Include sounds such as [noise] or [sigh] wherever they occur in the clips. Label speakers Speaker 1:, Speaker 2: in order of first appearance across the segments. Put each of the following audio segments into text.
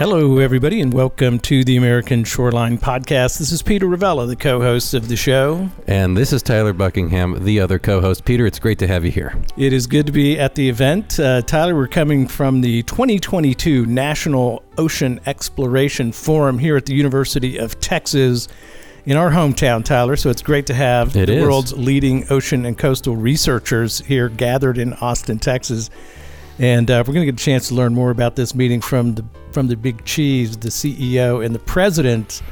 Speaker 1: Hello, everybody, and welcome to the American Shoreline Podcast. This is Peter Ravella, the co host of the show.
Speaker 2: And this is Tyler Buckingham, the other co host. Peter, it's great to have you here.
Speaker 1: It is good to be at the event. Uh, Tyler, we're coming from the 2022 National Ocean Exploration Forum here at the University of Texas in our hometown, Tyler. So it's great to have
Speaker 2: It
Speaker 1: the
Speaker 2: is.
Speaker 1: world's leading ocean and coastal researchers here gathered in Austin, Texas. And uh, we're going to get a chance to learn more about this meeting from the from the big cheese, the CEO and the president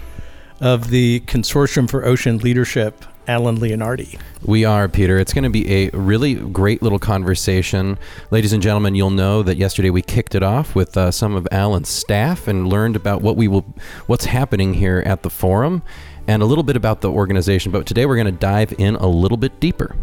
Speaker 1: of the Consortium for Ocean Leadership, Alan Leonardi.
Speaker 2: We are, Peter. It's going to be a really great little conversation. Ladies and gentlemen, you'll know that yesterday we kicked it off with uh, some of Alan's staff and learned about what we will, what's happening here at the forum and a little bit about the organization. But today we're going to dive in a little bit deeper.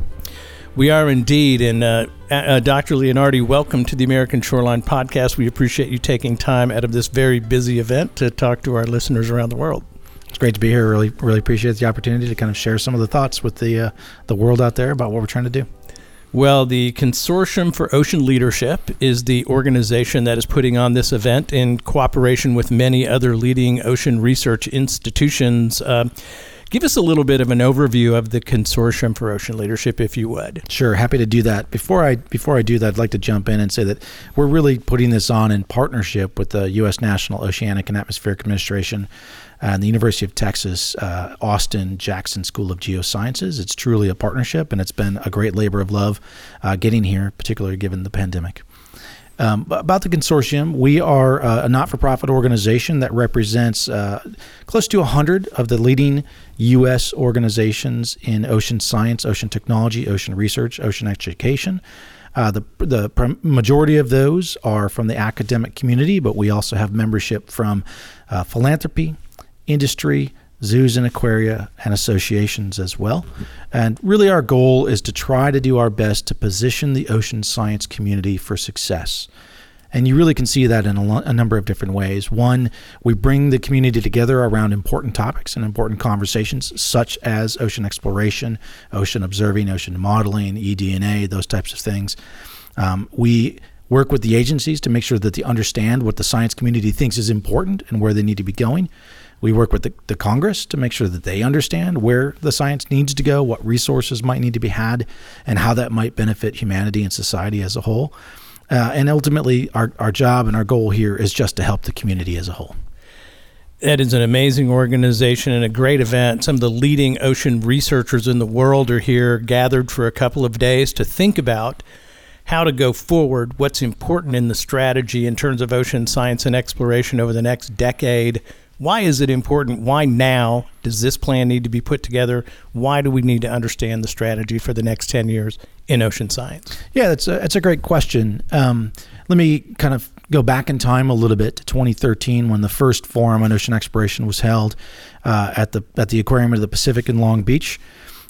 Speaker 1: We are indeed. And uh, uh, Dr. Leonardi, welcome to the American Shoreline Podcast. We appreciate you taking time out of this very busy event to talk to our listeners around the world.
Speaker 3: It's great to be here. Really, really appreciate the opportunity to kind of share some of the thoughts with the uh, the world out there about what we're trying to do.
Speaker 1: Well, the Consortium for Ocean Leadership is the organization that is putting on this event in cooperation with many other leading ocean research institutions. Uh, give us a little bit of an overview of the Consortium for Ocean Leadership, if you would.
Speaker 3: Sure, happy to do that. Before I before I do that, I'd like to jump in and say that we're really putting this on in partnership with the U.S. National Oceanic and Atmospheric Administration and the University of Texas uh, Austin Jackson School of Geosciences. It's truly a partnership, and it's been a great labor of love uh, getting here, particularly given the pandemic. Um, about the consortium, we are uh, a not for profit organization that represents uh, close to 100 of the leading U.S. organizations in ocean science, ocean technology, ocean research, ocean education. Uh, the the majority of those are from the academic community, but we also have membership from uh, philanthropy, industry, zoos and aquaria, and associations as well. And really, our goal is to try to do our best to position the ocean science community for success. And you really can see that in a, lo- a number of different ways. One, we bring the community together around important topics and important conversations, such as ocean exploration, ocean observing, ocean modeling, eDNA, those types of things. Um, we work with the agencies to make sure that they understand what the science community thinks is important and where they need to be going. We work with the, the Congress to make sure that they understand where the science needs to go, what resources might need to be had, and how that might benefit humanity and society as a whole. Uh, and ultimately, our, our job and our goal here is just to help the community as a whole.
Speaker 1: That is an amazing organization and a great event. Some of the leading ocean researchers in the world are here, gathered for a couple of days to think about how to go forward, what's important in the strategy in terms of ocean science and exploration over the next decade. Why is it important? Why now? Does this plan need to be put together? Why do we need to understand the strategy for the next 10 years in ocean science?
Speaker 3: Yeah, that's a, that's a great question. Um, let me kind of go back in time a little bit to 2013 when the first forum on ocean exploration was held uh, at the at the Aquarium of the Pacific in Long Beach.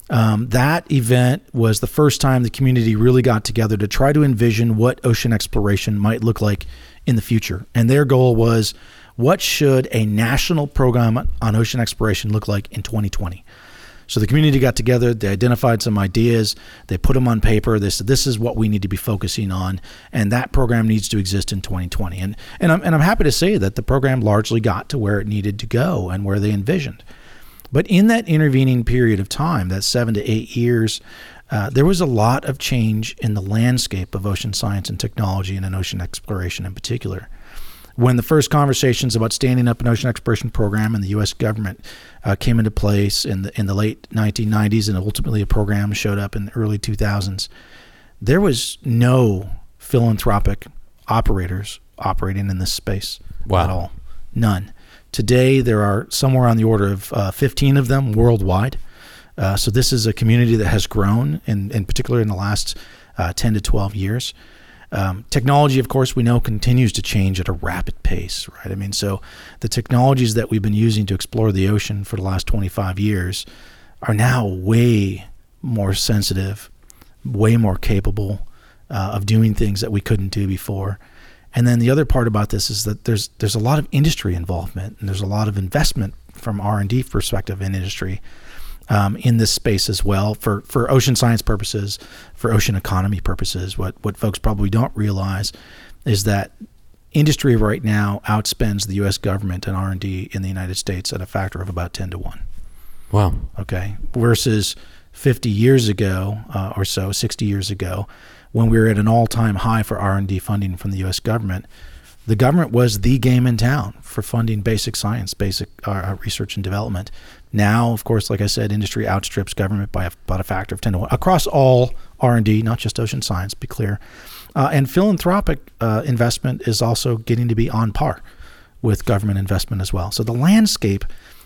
Speaker 3: Um, that event was the first time the community really got together to try to envision what ocean exploration might look like in the future. And their goal was what should a national program on ocean exploration look like in 2020? So the community got together, they identified some ideas, they put them on paper. They said, "This is what we need to be focusing on, and that program needs to exist in 2020." And and I'm and I'm happy to say that the program largely got to where it needed to go and where they envisioned. But in that intervening period of time, that seven to eight years, uh, there was a lot of change in the landscape of ocean science and technology, and in ocean exploration in particular when the first conversations about standing up an ocean exploration program in the U.S. government uh, came into place in the in the late 1990s, and ultimately a program showed up in the early 2000s, there was no philanthropic operators operating in this space
Speaker 2: Wow.
Speaker 3: at all. None. Today, there are somewhere on the order of uh, 15 of them worldwide. Uh, so this is a community that has grown, in, in particular in the last uh, 10 to 12 years. Um, technology, of course, we know continues to change at a rapid pace, right? I mean, so the technologies that we've been using to explore the ocean for the last 25 years are now way more sensitive, way more capable uh, of doing things that we couldn't do before. And then the other part about this is that there's there's a lot of industry involvement and there's a lot of investment from R and D perspective in industry um, in this space as well for, for ocean science purposes, for ocean economy purposes. What what folks probably don't realize is that industry right now outspends the U.S. government and R&D in the United States at a factor of about 10 to 1.
Speaker 2: Wow.
Speaker 3: Okay. Versus 50 years ago uh, or so, 60 years ago, when we were at an all-time high for R&D funding from the U.S. government, the government was the game in town for funding basic science, basic uh, research and development. Now, of course, like I said, industry outstrips government by about a factor of 10 to 1 across all R&D, not just ocean science, be clear. Uh, and philanthropic uh, investment is also getting to be on par with government investment as well. So the landscape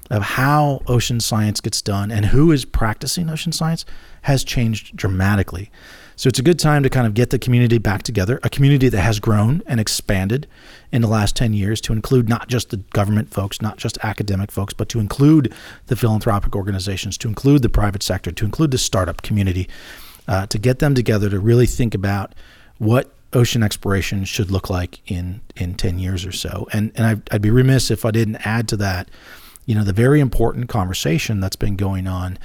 Speaker 3: of how ocean science gets done and who is practicing ocean science has changed dramatically. So it's a good time to kind of get the community back together, a community that has grown and expanded in the last 10 years to include not just the government folks, not just academic folks, but to include the philanthropic organizations, to include the private sector, to include the startup community, uh, to get them together to really think about what ocean exploration should look like in, in 10 years or so. And, and I'd, I'd be remiss if I didn't add to that, you know, the very important conversation that's been going on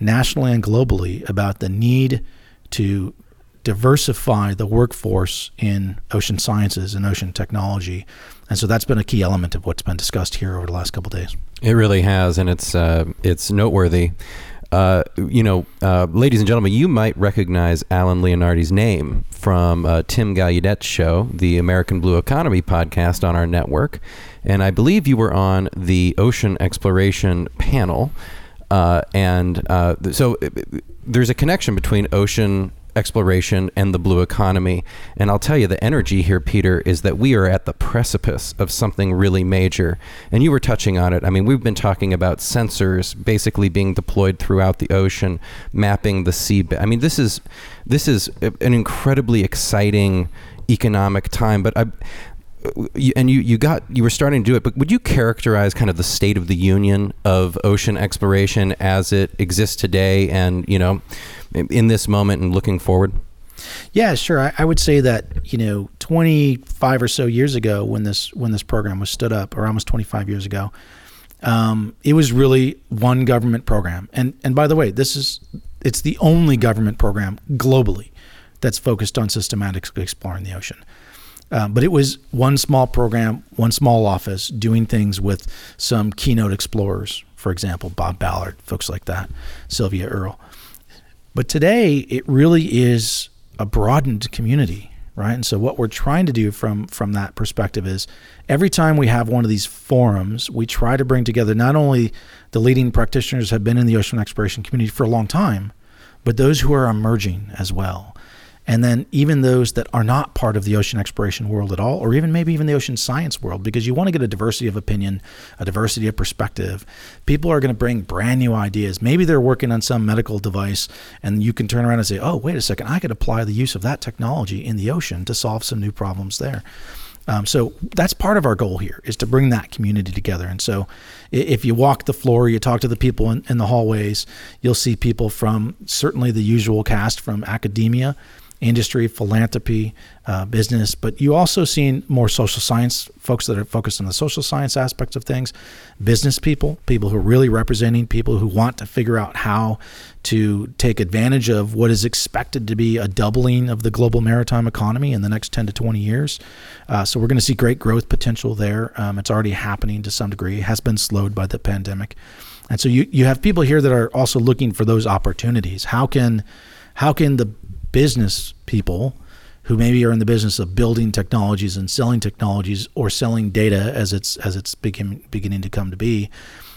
Speaker 3: nationally and globally about the need – to diversify the workforce in ocean sciences and ocean technology. And so that's been a key element of what's been discussed here over the last couple days.
Speaker 2: It really has, and it's uh, it's noteworthy. Uh, you know, uh, ladies and gentlemen, you might recognize Alan Leonardi's name from uh, Tim Gallaudet's show, the American Blue Economy podcast on our network. And I believe you were on the ocean exploration panel. Uh, and uh, so there's a connection between ocean exploration and the blue economy. And I'll tell you, the energy here, Peter, is that we are at the precipice of something really major. And you were touching on it. I mean, we've been talking about sensors basically being deployed throughout the ocean, mapping the sea. I mean, this is this is an incredibly exciting economic time. But I, and you, you got you were starting to do it, but would you characterize kind of the state of the union of ocean exploration as it exists today, and you know, in this moment and looking forward?
Speaker 3: Yeah, sure. I, I, would say that you know, 25 or so years ago, when this when this program was stood up, or almost 25 years ago, um, it was really one government program. And and by the way, this is it's the only government program globally that's focused on systematically exploring the ocean. Uh, but it was one small program, one small office doing things with some keynote explorers, for example, Bob Ballard, folks like that, Sylvia Earle. But today, it really is a broadened community, right? And so, what we're trying to do from from that perspective is every time we have one of these forums, we try to bring together not only the leading practitioners have been in the ocean exploration community for a long time, but those who are emerging as well and then even those that are not part of the ocean exploration world at all, or even maybe even the ocean science world, because you want to get a diversity of opinion, a diversity of perspective. People are going to bring brand new ideas. Maybe they're working on some medical device, and you can turn around and say, oh, wait a second, I could apply the use of that technology in the ocean to solve some new problems there. Um, so that's part of our goal here is to bring that community together. And so if you walk the floor, you talk to the people in, in the hallways, you'll see people from certainly the usual cast from academia industry, philanthropy, uh, business, but you also seen more social science folks that are focused on the social science aspects of things, business people, people who are really representing people who want to figure out how to take advantage of what is expected to be a doubling of the global maritime economy in the next 10 to 20 years. Uh, so we're going to see great growth potential there. Um, it's already happening to some degree. It has been slowed by the pandemic. And so you, you have people here that are also looking for those opportunities. How can how can the business people who maybe are in the business of building technologies and selling technologies or selling data as it's as it's begin, beginning to come to be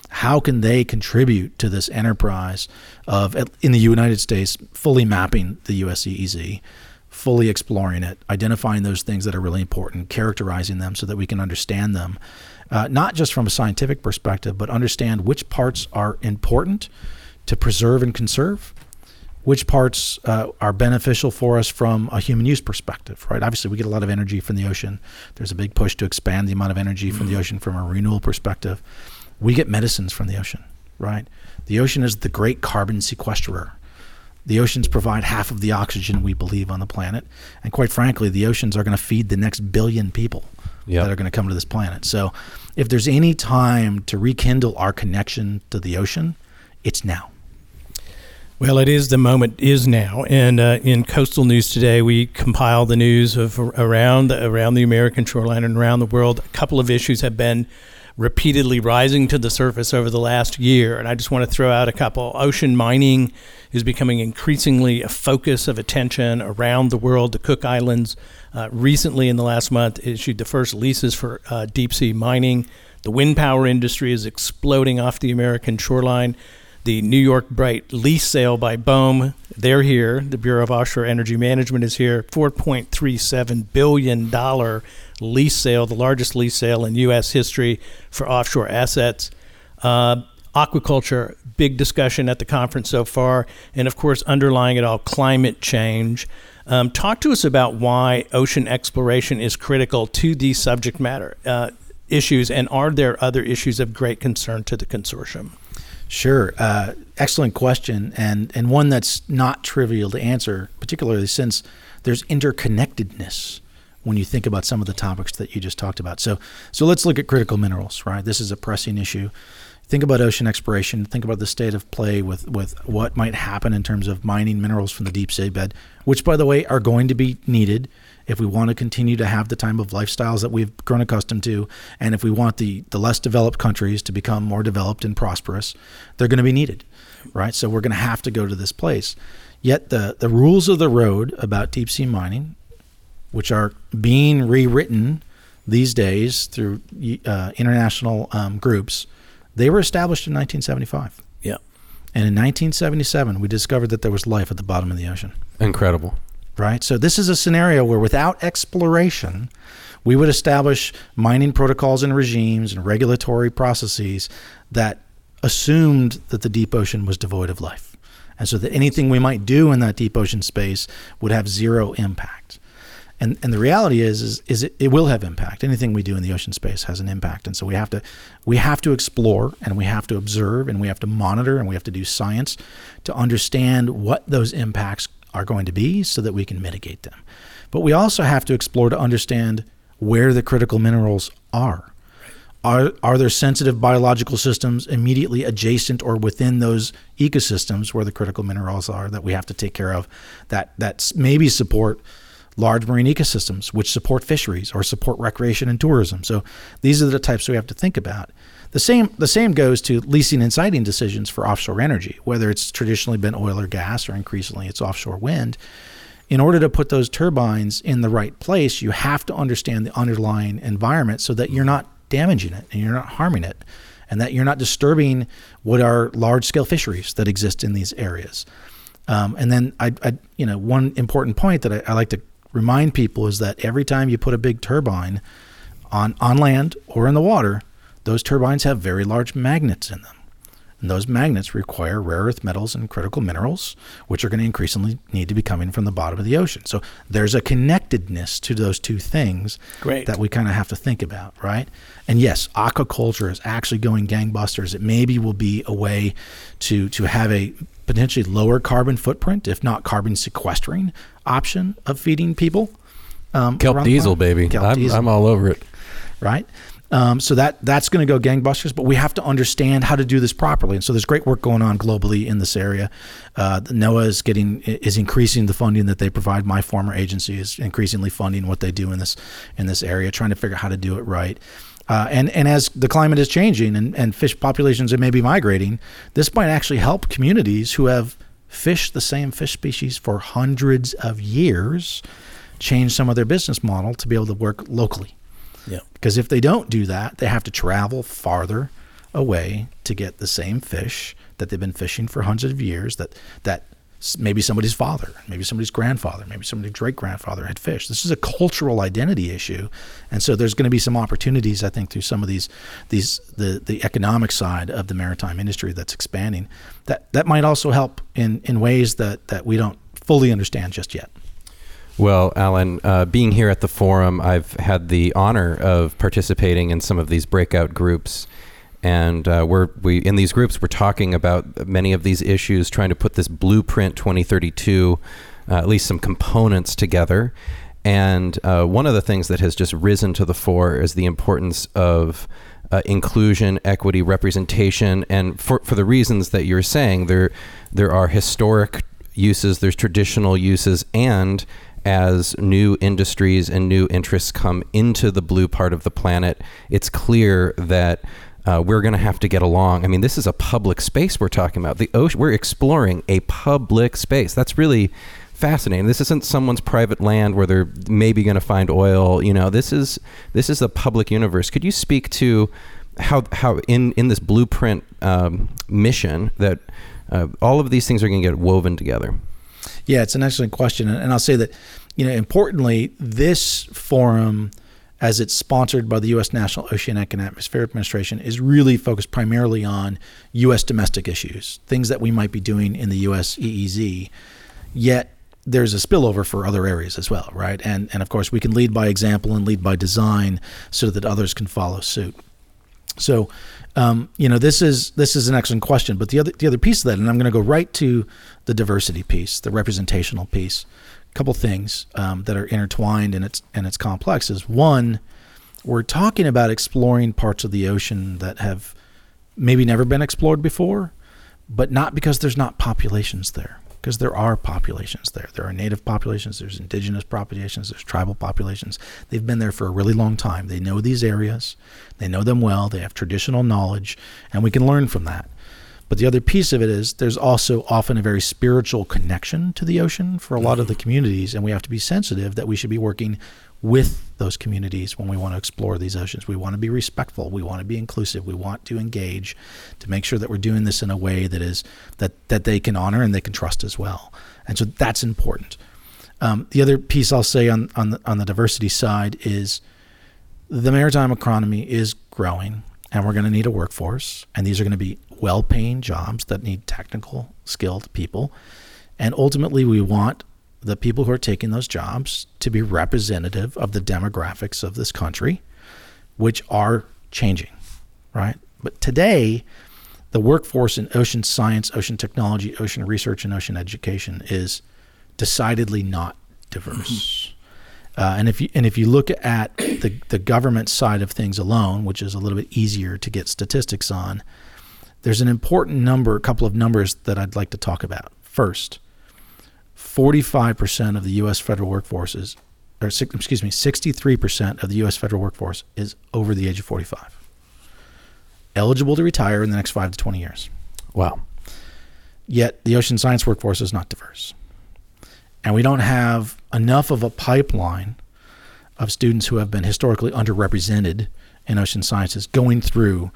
Speaker 3: how can they contribute to this enterprise of in the United States fully mapping the USEEZ fully exploring it identifying those things that are really important characterizing them so that we can understand them uh, not just from a scientific perspective but understand which parts are important to preserve and conserve which parts uh, are beneficial for us from a human use perspective, right? Obviously, we get a lot of energy from the ocean. There's a big push to expand the amount of energy from the mm-hmm. ocean from a renewal perspective. We get medicines from the ocean, right? The ocean is the great carbon sequesterer. The oceans provide half of the oxygen we believe on the planet. And quite frankly, the oceans are going to feed the next billion people yep. that are going to come to this planet. So if there's any time to rekindle our connection to the ocean, it's now.
Speaker 1: Well, it is the moment is now, and uh, in coastal news today, we compile the news of around around the American shoreline and around the world. A couple of issues have been repeatedly rising to the surface over the last year, and I just want to throw out a couple. Ocean mining is becoming increasingly a focus of attention around the world. The Cook Islands uh, recently, in the last month, issued the first leases for uh, deep sea mining. The wind power industry is exploding off the American shoreline the New York Bight lease sale by BOEM. They're here. The Bureau of Offshore Energy Management is here. $4.37 billion lease sale, the largest lease sale in U.S. history for offshore assets. Uh, aquaculture, big discussion at the conference so far. And of course, underlying it all, climate change. Um, talk to us about why ocean exploration is critical to these subject matter uh, issues, and are there other issues of great concern to the consortium?
Speaker 3: Sure. Uh, excellent question, and, and one that's not trivial to answer, particularly since there's interconnectedness when you think about some of the topics that you just talked about. So, so let's look at critical minerals, right? This is a pressing issue. Think about ocean exploration. Think about the state of play with, with what might happen in terms of mining minerals from the deep seabed, which, by the way, are going to be needed if we want to continue to have the type of lifestyles that we've grown accustomed to, and if we want the, the less developed countries to become more developed and prosperous, they're going to be needed, right? So we're going to have to go to this place. Yet the, the rules of the road about deep sea mining, which are being rewritten these days through uh, international um, groups, they were established in 1975.
Speaker 1: Yeah.
Speaker 3: And in 1977, we discovered that there was life at the bottom of the ocean.
Speaker 2: Incredible
Speaker 3: right? So this is a scenario where without exploration, we would establish mining protocols and regimes and regulatory processes that assumed that the deep ocean was devoid of life. And so that anything we might do in that deep ocean space would have zero impact. And, and the reality is, is, is it, it will have impact. Anything we do in the ocean space has an impact. And so we have to we have to explore and we have to observe and we have to monitor and we have to do science to understand what those impacts are going to be so that we can mitigate them. But we also have to explore to understand where the critical minerals are. Are, are there sensitive biological systems immediately adjacent or within those ecosystems where the critical minerals are that we have to take care of that that maybe support large marine ecosystems which support fisheries or support recreation and tourism so these are the types we have to think about the same the same goes to leasing and siting decisions for offshore energy, whether it's traditionally been oil or gas or increasingly it's offshore wind. In order to put those turbines in the right place, you have to understand the underlying environment so that you're not damaging it and you're not harming it and that you're not disturbing what are large scale fisheries that exist in these areas. Um, and then I, I, you know, one important point that I, I like to remind people is that every time you put a big turbine on on land or in the water, those turbines have very large magnets in them. And those magnets require rare earth metals and critical minerals, which are going to increasingly need to be coming from the bottom of the ocean. So there's a connectedness to those two things
Speaker 1: Great.
Speaker 3: that we kind of have to think about, right? And yes, aquaculture is actually going gangbusters. It maybe will be a way to to have a potentially lower carbon footprint, if not carbon sequestering option of feeding people.
Speaker 2: Um, Kelp diesel, baby. Kelp I'm, diesel. I'm all over it.
Speaker 3: Right. Um, so that that's going to go gangbusters, but we have to understand how to do this properly. And so there's great work going on globally in this area. Uh, NOAA is getting is increasing the funding that they provide. My former agency is increasingly funding what they do in this in this area, trying to figure out how to do it right. Uh, and and as the climate is changing and, and fish populations are maybe migrating, this might actually help communities who have fished the same fish species for hundreds of years change some of their business model to be able to work locally.
Speaker 1: Yeah.
Speaker 3: Because if they don't do that, they have to travel farther away to get the same fish that they've been fishing for hundreds of years that that maybe somebody's father, maybe somebody's grandfather, maybe somebody's great grandfather had fished. This is a cultural identity issue, and so there's going to be some opportunities, I think, through some of these these the the economic side of the maritime industry that's expanding. That that might also help in in ways that that we don't fully understand just yet.
Speaker 2: Well, Alan, uh, being here at the forum, I've had the honor of participating in some of these breakout groups. And uh, we're we in these groups we're talking about many of these issues, trying to put this blueprint 2032, uh, at least some components together. And uh, one of the things that has just risen to the fore is the importance of uh, inclusion, equity, representation, and for, for the reasons that you're saying, there there are historic uses, there's traditional uses, and as new industries and new interests come into the blue part of the planet, it's clear that uh, we're going to have to get along. I mean, this is a public space we're talking about. The ocean, we're exploring a public space. That's really fascinating. This isn't someone's private land where they're maybe going to find oil. You know, this is this is a public universe. Could you speak to how how in in this blueprint um, mission that uh, all of these things are going to get woven together?
Speaker 3: Yeah, it's an excellent question, and I'll say that you know importantly, this forum. As it's sponsored by the U.S. National Oceanic and Atmospheric Administration, is really focused primarily on U.S. domestic issues, things that we might be doing in the U.S. EEZ. Yet there's a spillover for other areas as well, right? And and of course we can lead by example and lead by design so that others can follow suit. So, um, you know, this is this is an excellent question. But the other the other piece of that, and I'm going to go right to the diversity piece, the representational piece. A couple things um, that are intertwined and it's and it's complex is one, we're talking about exploring parts of the ocean that have maybe never been explored before, but not because there's not populations there because there are populations there. There are native populations, there's indigenous populations, there's tribal populations. They've been there for a really long time. They know these areas, they know them well, they have traditional knowledge, and we can learn from that. But the other piece of it is there's also often a very spiritual connection to the ocean for a lot of the mm-hmm. communities, and we have to be sensitive that we should be working with those communities when we want to explore these oceans. We want to be respectful. We want to be inclusive. We want to engage to make sure that we're doing this in a way that is that that they can honor and they can trust as well. And so that's important. Um, the other piece I'll say on on the, on the diversity side is the maritime economy is growing, and we're going to need a workforce, and these are going to be well-paying jobs that need technical, skilled people, and ultimately we want the people who are taking those jobs to be representative of the demographics of this country, which are changing, right? But today, the workforce in ocean science, ocean technology, ocean research, and ocean education is decidedly not diverse. Uh, and if you and if you look at the the government side of things alone, which is a little bit easier to get statistics on, there's an important number, a couple of numbers that I'd like to talk about. First, 45% of the U.S. federal workforce is, or excuse me, 63% of the U.S. federal workforce is over the age of 45, eligible to retire in the next five to 20 years.
Speaker 2: Wow.
Speaker 3: Yet the ocean science workforce is not diverse. And we don't have enough of a pipeline of students who have been historically underrepresented in ocean sciences going through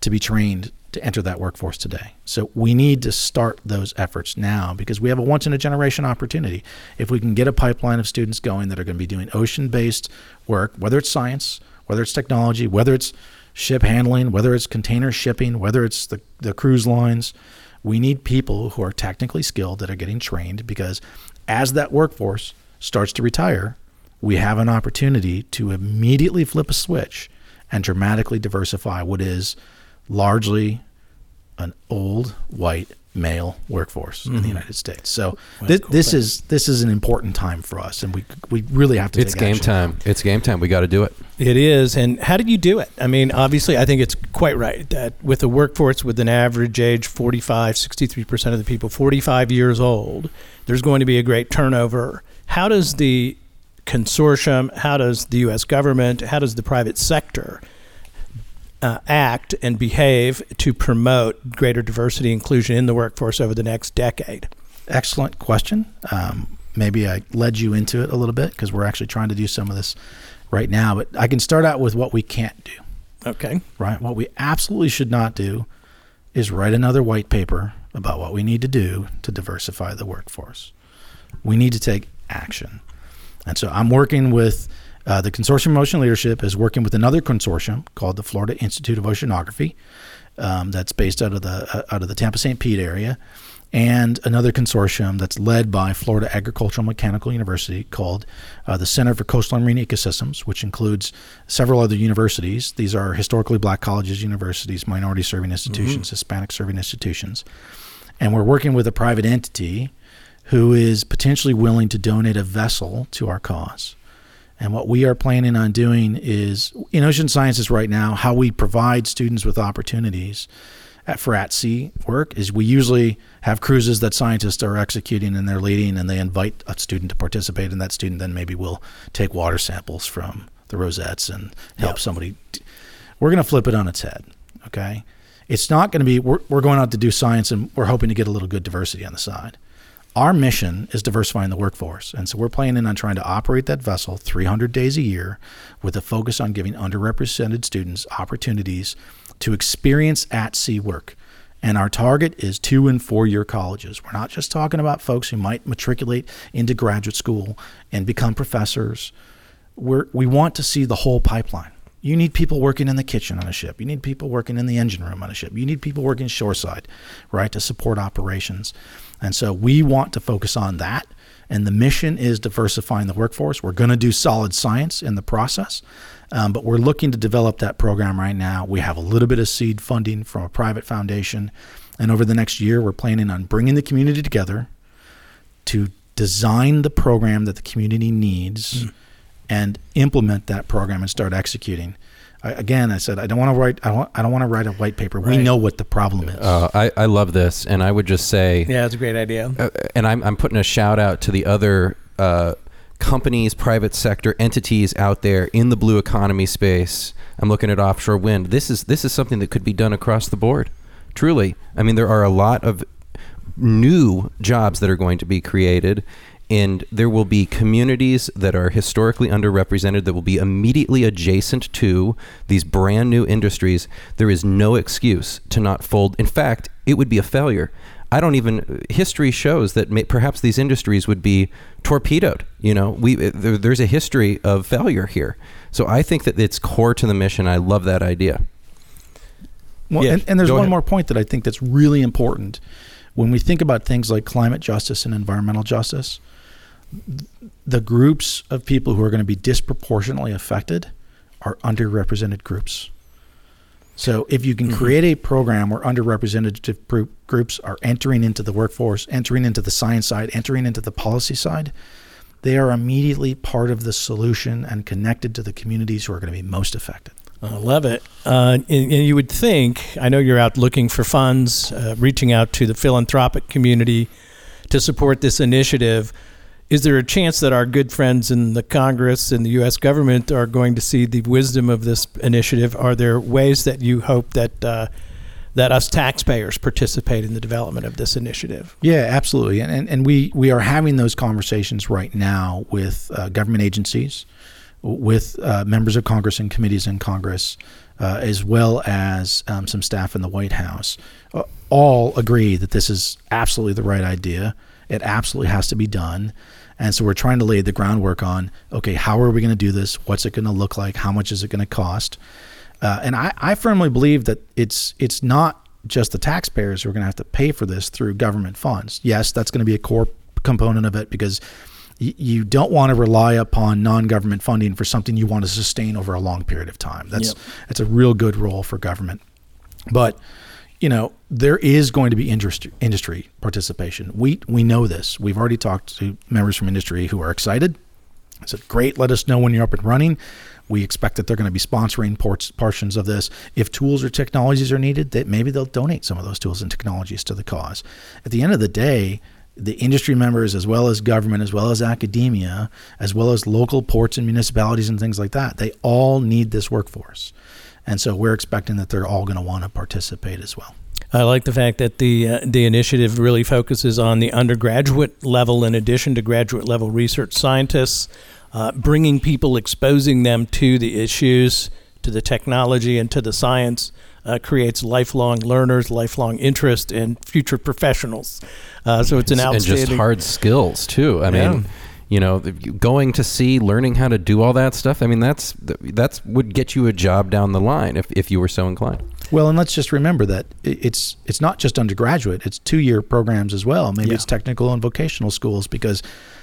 Speaker 3: to be trained to enter that workforce today. So we need to start those efforts now because we have a once in a generation opportunity. If we can get a pipeline of students going that are going to be doing ocean based work, whether it's science, whether it's technology, whether it's ship handling, whether it's container shipping, whether it's the, the cruise lines, we need people who are technically skilled that are getting trained because as that workforce starts to retire, we have an opportunity to immediately flip a switch and dramatically diversify what is largely an old white male workforce mm-hmm. in the mm-hmm. United States. So th- cool this thing. is this is an important time for us, and we we really have to.
Speaker 2: It's game
Speaker 3: action.
Speaker 2: time. It's game time. We got to do it.
Speaker 1: It is. And how did you do it? I mean, obviously, I think it's quite right that with a workforce with an average age 45, 63 percent of the people 45 years old, there's going to be a great turnover. How does the consortium, how does the U.S. government, how does the private sector uh, act and behave to promote greater diversity inclusion in the workforce over the next decade?
Speaker 3: Excellent question. Um, maybe I led you into it a little bit because we're actually trying to do some of this right now. But I can start out with what we can't do.
Speaker 1: Okay.
Speaker 3: Right. What we absolutely should not do is write another white paper about what we need to do to diversify the workforce. We need to take action. And so I'm working with uh, the Consortium of Ocean Leadership is working with another consortium called the Florida Institute of Oceanography, um, that's based out of the uh, out of the Tampa St. Pete area, and another consortium that's led by Florida Agricultural Mechanical University called uh, the Center for Coastal and Marine Ecosystems, which includes several other universities. These are historically black colleges, universities, minority serving institutions, mm-hmm. Hispanic serving institutions, and we're working with a private entity who is potentially willing to donate a vessel to our cause And what we are planning on doing is in ocean sciences right now, how we provide students with opportunities at, for at sea work is we usually have cruises that scientists are executing and they're leading, and they invite a student to participate, and that student then maybe will take water samples from the rosettes and help
Speaker 1: Yep.
Speaker 3: somebody. We're going to flip it on its head. Okay. It's not going to be, we're, we're going out to do science and we're hoping to get a little good diversity on the side. Our mission is diversifying the workforce. And so we're planning on trying to operate that vessel 300 days a year with a focus on giving underrepresented students opportunities to experience at sea work. And our target is two and four year colleges. We're not just talking about folks who might matriculate into graduate school and become professors. We're, we want to see the whole pipeline. You need people working in the kitchen on a ship. You need people working in the engine room on a ship. You need people working shoreside, right, to support operations. And so we want to focus on that. And the mission is diversifying the workforce. We're going to do solid science in the process, um, but we're looking to develop that program right now. We have a little bit of seed funding from a private foundation. And over the next year, we're planning on bringing the community together to design the program that the community needs and implement that program and start executing. I, again, I said I don't want to write. I don't. I don't want to write a white paper. We know what the problem is.
Speaker 2: Uh, I, I love this, and I would just say,
Speaker 1: Yeah, it's a great idea.
Speaker 2: uh, and I'm, I'm putting a shout out to the other uh, companies, private sector entities out there in the blue economy space. I'm looking at offshore wind. This is this is something that could be done across the board. Truly, I mean, there are a lot of new jobs that are going to be created. And there will be communities that are historically underrepresented that will be immediately adjacent to these brand new industries. There is no excuse to not fold. In fact, it would be a failure. I don't even. History shows that may, perhaps these industries would be torpedoed. You know, we eh, there, there's a history of failure here. So I think that it's core to the mission. I love that idea.
Speaker 3: Well,
Speaker 1: Yeah,
Speaker 3: and, and there's one
Speaker 2: ahead.
Speaker 3: more point that I think that's really important when we think about things like climate justice and environmental justice. The groups of people who are going to be disproportionately affected are underrepresented groups. So if you can
Speaker 2: Mm-hmm.
Speaker 3: create a program where underrepresented gr- groups are entering into the workforce, entering into the science side, entering into the policy side, they are immediately part of the solution and connected to the communities who are going to be most affected.
Speaker 1: I love it. Uh, and, and you would think, I know you're out looking for funds, uh, reaching out to the philanthropic community to support this initiative. Is there a chance that our good friends in the Congress and the U.S. government are going to see the wisdom of this initiative? Are there ways that you hope that uh, that us taxpayers participate in the development of this initiative?
Speaker 3: Yeah, absolutely. And, and, and we, we are having those conversations right now with uh, government agencies, with uh, members of Congress and committees in Congress, uh, as well as um, some staff in the White House. Uh, all agree that this is absolutely the right idea. It absolutely has to be done. And so we're trying to lay the groundwork on okay, how are we going to do this? What's it going to look like? How much is it going to cost? Uh, and I, I firmly believe that it's it's not just the taxpayers who are going to have to pay for this through government funds. Yes, that's going to be a core component of it because y- you don't want to rely upon non-government funding for something you want to sustain over a long period of time. That's
Speaker 1: Yep.
Speaker 3: that's a real good role for government. But you know there is going to be industry industry participation. We we know this. We've already talked to members from industry who are excited. I said, "Great, let us know when you're up and running." We expect that they're going to be sponsoring ports, portions of this. If tools or technologies are needed, that maybe they'll donate some of those tools and technologies to the cause. At the end of the day, the industry members, as well as government, as well as academia, as well as local ports and municipalities and things like that, they all need this workforce. And so we're expecting that they're all going to want to participate as well.
Speaker 1: I like the fact that the uh, the initiative really focuses on the undergraduate level, in addition to graduate level research scientists, uh, bringing people, exposing them to the issues, to the technology, and to the science. Uh, creates lifelong learners, lifelong interest, and future professionals. Uh, so it's an outstanding and
Speaker 2: just hard skills too. I
Speaker 1: Yeah.
Speaker 2: mean, you know, going to sea, learning how to do all that stuff. I mean, that's that's would get you a job down the line if, if you were so inclined.
Speaker 3: Well, and let's just remember that it's it's not just undergraduate; it's two year programs as well. Maybe
Speaker 1: Yeah.
Speaker 3: it's technical and vocational schools because,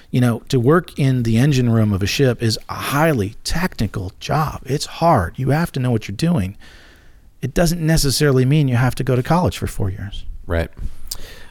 Speaker 3: you know, to work in the engine room of a ship is a highly technical job. It's hard. You have to know what you're doing. It doesn't necessarily mean you have to go to college for four years.
Speaker 2: Right.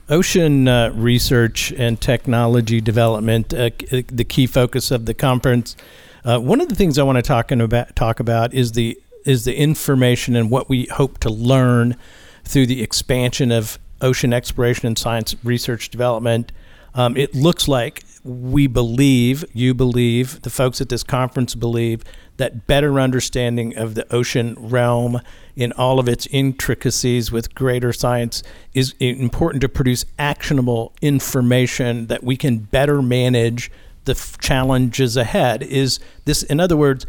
Speaker 1: Ocean uh, research and technology development, uh, the key focus of the conference. Uh, one of the things I want to talk about talk about is the is the information and what we hope to learn through the expansion of ocean exploration and science research development. Um, it looks like we believe, you believe, the folks at this conference believe that better understanding of the ocean realm in all of its intricacies with greater science is important to produce actionable information that we can better manage the f- challenges ahead. Is this, in other words,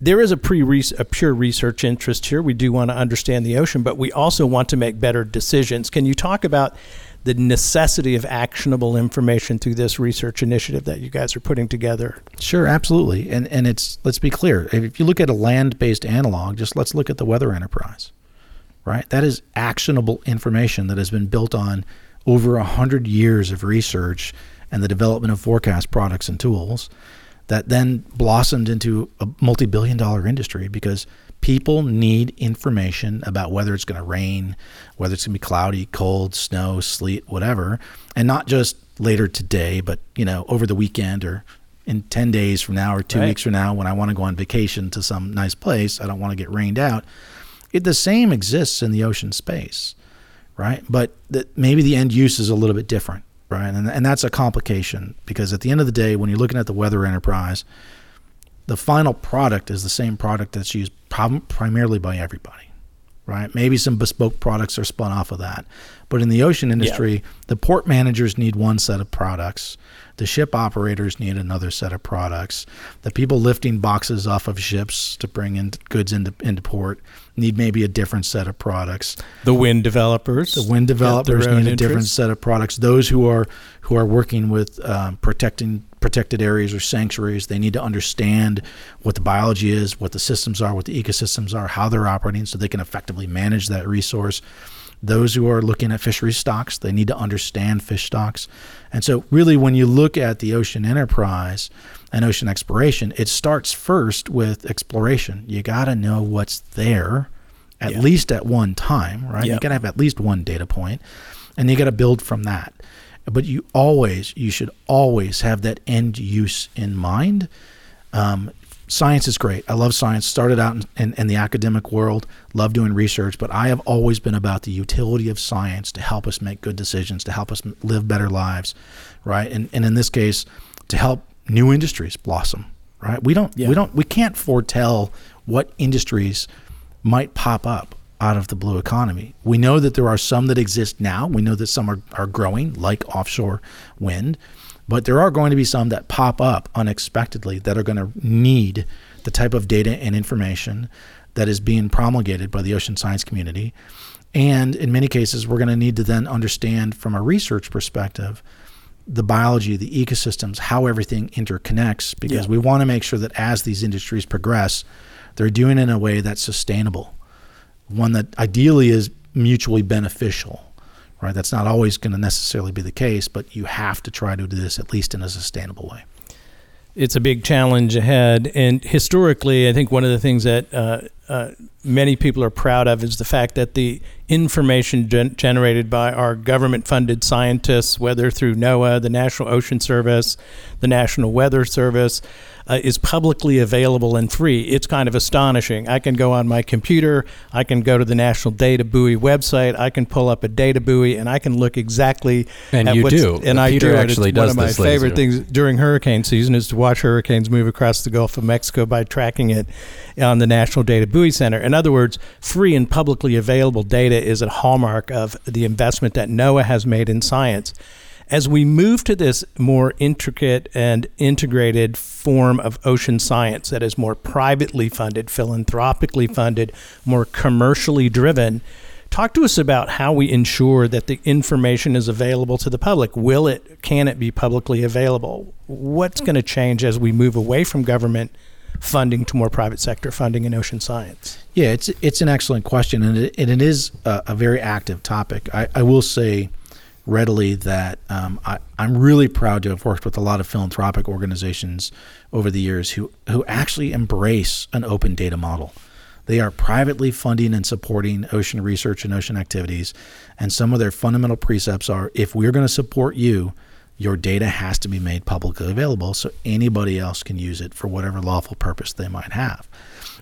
Speaker 1: there is a pre a pure research interest here. We do want to understand the ocean, but we also want to make better decisions. Can you talk about the necessity of actionable information through this research initiative that you guys are putting together.
Speaker 3: Sure, absolutely. And and it's let's be clear. If you look at a land-based analog, just let's look at the weather enterprise. Right? That is actionable information that has been built on over a hundred years of research and the development of forecast products and tools that then blossomed into a multi-billion dollar industry because people need information about whether it's going to rain, whether it's going to be cloudy, cold, snow, sleet, whatever, and not just later today, but you know over the weekend or in 10 days from now or two right. weeks from now when I want to go on vacation to some nice place. I don't want to get rained out. It, the same exists in the ocean space, right? But maybe the end use is a little bit different, right? And, and that's a complication because at the end of the day, when you're looking at the weather enterprise, the final product is the same product that's used prim- primarily by everybody, right? Maybe some bespoke products are spun off of that. But in the ocean industry, yeah. the port managers need one set of products. The ship operators need another set of products. The people lifting boxes off of ships to bring in goods into, into port need maybe a different set of products.
Speaker 1: The wind developers.
Speaker 3: The wind developers need a different set of products. Those who are who are working with um, protecting protected areas or sanctuaries. They need to understand what the biology is, what the systems are, what the ecosystems are, how they're operating, so they can effectively manage that resource. Those who are looking at fishery stocks, they need to understand fish stocks. And so, really, when you look at the ocean enterprise and ocean exploration, it starts first with exploration. You got to know what's there, at yeah. least at one time, right? Yep. You got to have at least one data point, and you got to build from that but you always you should always have that end use in mind. Um, science is great. I love science. Started out in, in, in, the academic world. Love doing research. But i have always been about the utility of science to help us make good decisions to help us live better lives right? And, and in this case to help new industries blossom right? We don't yeah. we don't we can't foretell what industries might pop up out of the blue economy. We know that there are some that exist now. We know that some are, are growing, like offshore wind, but there are going to be some that pop up unexpectedly that are going to need the type of data and information that is being promulgated by the ocean science community. And in many cases, we're going to need to then understand from a research perspective the biology, the ecosystems, how everything interconnects, because yeah. we want to make sure that as these industries progress, they're doing it in a way that's sustainable one that ideally is mutually beneficial, right? That's not always going to necessarily be the case, but you have to try to do this at least in a sustainable way.
Speaker 1: It's a big challenge ahead. And historically, I think one of the things that uh, uh, many people are proud of is the fact that the information gen- generated by our government funded scientists, whether through NOAA, the National Ocean Service, the National Weather Service, uh, is publicly available and free. It's kind of astonishing. I can go on my computer, I can go to the National Data Buoy website, I can pull up a data buoy, and I can look exactly.
Speaker 2: And
Speaker 1: you
Speaker 2: do.
Speaker 1: And I
Speaker 2: Peter
Speaker 1: do.
Speaker 2: Actually
Speaker 1: it's
Speaker 2: does
Speaker 1: one of my
Speaker 2: this
Speaker 1: favorite things during hurricane season is to watch hurricanes move across the Gulf of Mexico by tracking it on the National Data Buoy Center. In other words, free and publicly available data is a hallmark of the investment that NOAA has made in science. As we move to this more intricate and integrated form of ocean science that is more privately funded, philanthropically funded, more commercially driven, talk to us about how we ensure that the information is available to the public. Will it, can it be publicly available? What's going to change as we move away from government funding to more private sector funding in ocean science?
Speaker 3: Yeah, it's it's an excellent question, and it, and it is a, a very active topic. I, I will say readily that um, I, am really proud to have worked with a lot of philanthropic organizations over the years who who actually embrace an open data model. They are privately funding and supporting ocean research and ocean activities. And some of their fundamental precepts are if we're going to support you, your data has to be made publicly available so anybody else can use it for whatever lawful purpose they might have.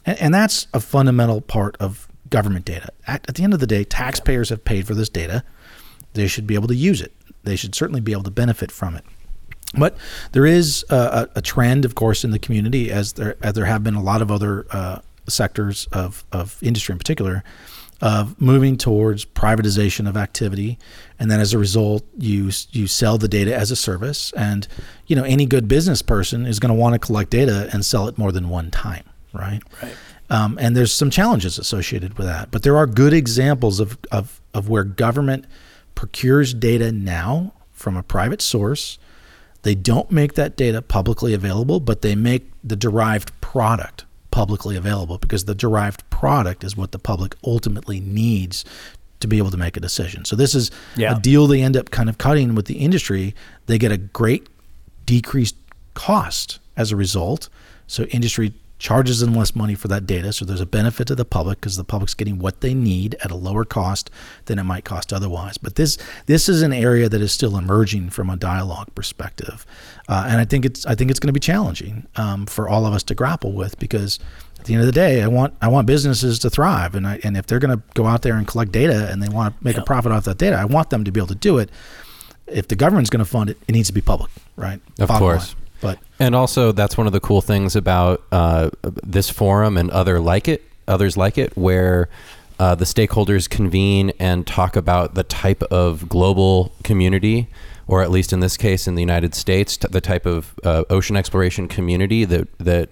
Speaker 3: And, and that's a fundamental part of government data. At, at the end of the day, taxpayers have paid for this data. They should be able to use it. They should certainly be able to benefit from it. But there is a, a, trend, of course, in the community, as there as there have been a lot of other uh, sectors of, of industry in particular, of moving towards privatization of activity, and then as a result, you you sell the data as a service, and you know any good business person is going to want to collect data and sell it more than one time, right?
Speaker 1: Right.
Speaker 3: Um, and there's some challenges associated with that, but there are good examples of of of where government procures data now from a private source. They don't make that data publicly available, but they make the derived product publicly available because the derived product is what the public ultimately needs to be able to make a decision. So this is yeah. a deal they end up kind of cutting with the industry. They get a great decreased cost as a result. So industry charges them less money for that data. So there's a benefit to the public because the public's getting what they need at a lower cost than it might cost otherwise. But this this is an area that is still emerging from a dialogue perspective, uh, and I think it's I think it's going to be challenging um, for all of us to grapple with because at the end of the day, I want I want businesses to thrive, and I, and if they're going to go out there and collect data and they want to make yeah. a profit off that data, I want them to be able to do it. If the government's going to fund it, it needs to be public, right?
Speaker 2: Of Bottom course. Line. But and also that's one of the cool things about uh, this forum and other like it, others like it, where uh, the stakeholders convene and talk about the type of global community, or at least in this case in the United States, the type of uh, ocean exploration community that that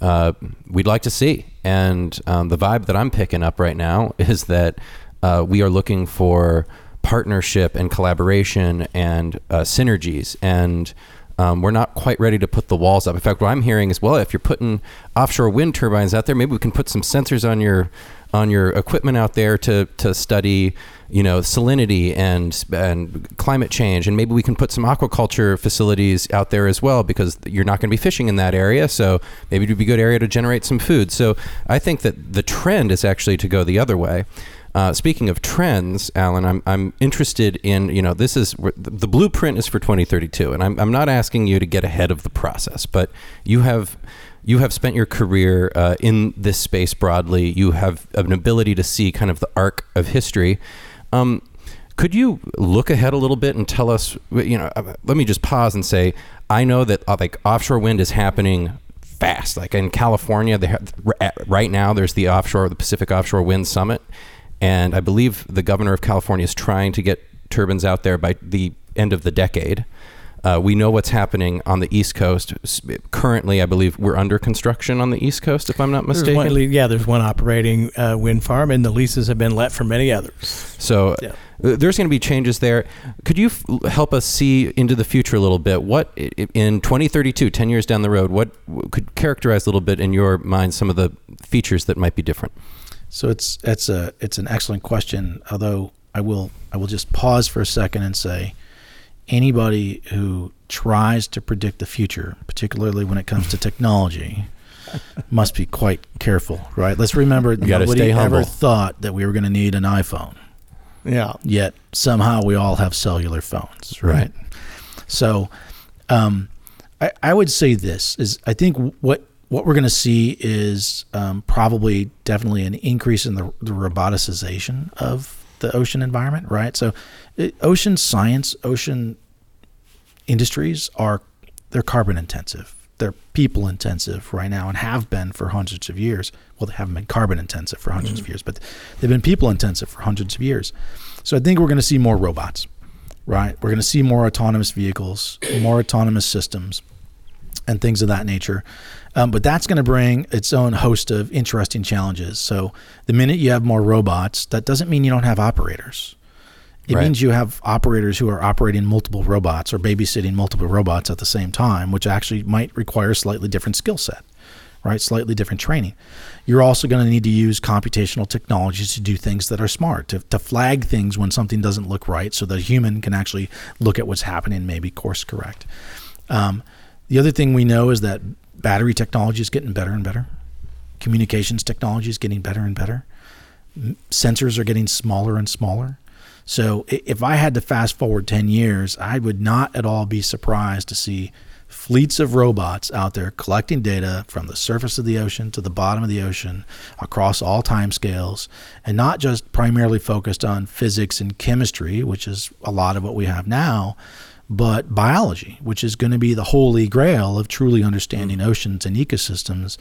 Speaker 2: uh, we'd like to see. And um, the vibe that I'm picking up right now [laughs] is that uh, we are looking for partnership and collaboration and uh, synergies and um, we're not quite ready to put the walls up. In fact, what I'm hearing is, well, if you're putting offshore wind turbines out there, maybe we can put some sensors on your on your equipment out there to to study, you know, salinity and and climate change, and maybe we can put some aquaculture facilities out there as well because you're not going to be fishing in that area. So maybe it would be a good area to generate some food. So I think that the trend is actually to go the other way. Uh, speaking of trends, Alan, I'm, I'm interested in, you know, this is the blueprint is for 2032. And I'm, I'm not asking you to get ahead of the process, but you have you have spent your career uh, in this space broadly. You have an ability to see kind of the arc of history. Um, could you look ahead a little bit and tell us, you know, uh, let me just pause and say, I know that uh, like offshore wind is happening fast. Like in California, have, right now, there's the offshore, the Pacific Offshore Wind Summit, and I believe the governor of California is trying to get turbines out there by the end of the decade. Uh, we know what's happening on the East Coast. Currently, I believe we're under construction on the East Coast, if I'm not mistaken.
Speaker 1: There's one, yeah, there's one operating uh, wind farm, and the leases have been let for many others.
Speaker 2: So yeah. Uh, there's going to be changes there. Could you f- help us see into the future a little bit? What in 2032, 10 years down the road, what could characterize a little bit in your mind some of the features that might be different?
Speaker 3: So it's it's a it's an excellent question. Although I will I will just pause for a second and say, anybody who tries to predict the future, particularly when it comes to technology, [laughs] must be quite careful. Right? Let's remember nobody ever thought that we were going to need an iPhone.
Speaker 1: Yeah.
Speaker 3: Yet somehow we all have cellular phones. Right. So, um, I, I would say this is I think what what we're going to see is um, probably definitely an increase in the, the, roboticization of the ocean environment, right? So, it, ocean science, ocean industries are they're carbon intensive. They're people intensive right now and have been for hundreds of years. Well, they haven't been carbon intensive for 100s mm-hmm. of years, but they've been people intensive for hundreds of years. So I think we're going to see more robots, right? We're going to see more autonomous vehicles, more autonomous systems, and things of that nature. Um, but that's going to bring its own host of interesting challenges. So the minute you have more robots, that doesn't mean you don't have operators. It right. means you have operators who are operating multiple robots or babysitting multiple robots at the same time, which actually might require a slightly different skill set, right? Slightly different training. You're also going to need to use computational technologies to do things that are smart, to, to flag things when something doesn't look right so that a human can actually look at what's happening maybe course correct. Um, the other thing we know is that battery technology is getting better and better. communications technology is getting better and better. Sensors are getting smaller and smaller. So if I had to fast forward 10 years, I would not at all be surprised to see fleets of robots out there collecting data from the surface of the ocean to the bottom of the ocean across all time scales and not just primarily focused on physics and chemistry, which is a lot of what we have now, but biology, which is going to be the holy grail of truly understanding mm. oceans and ecosystems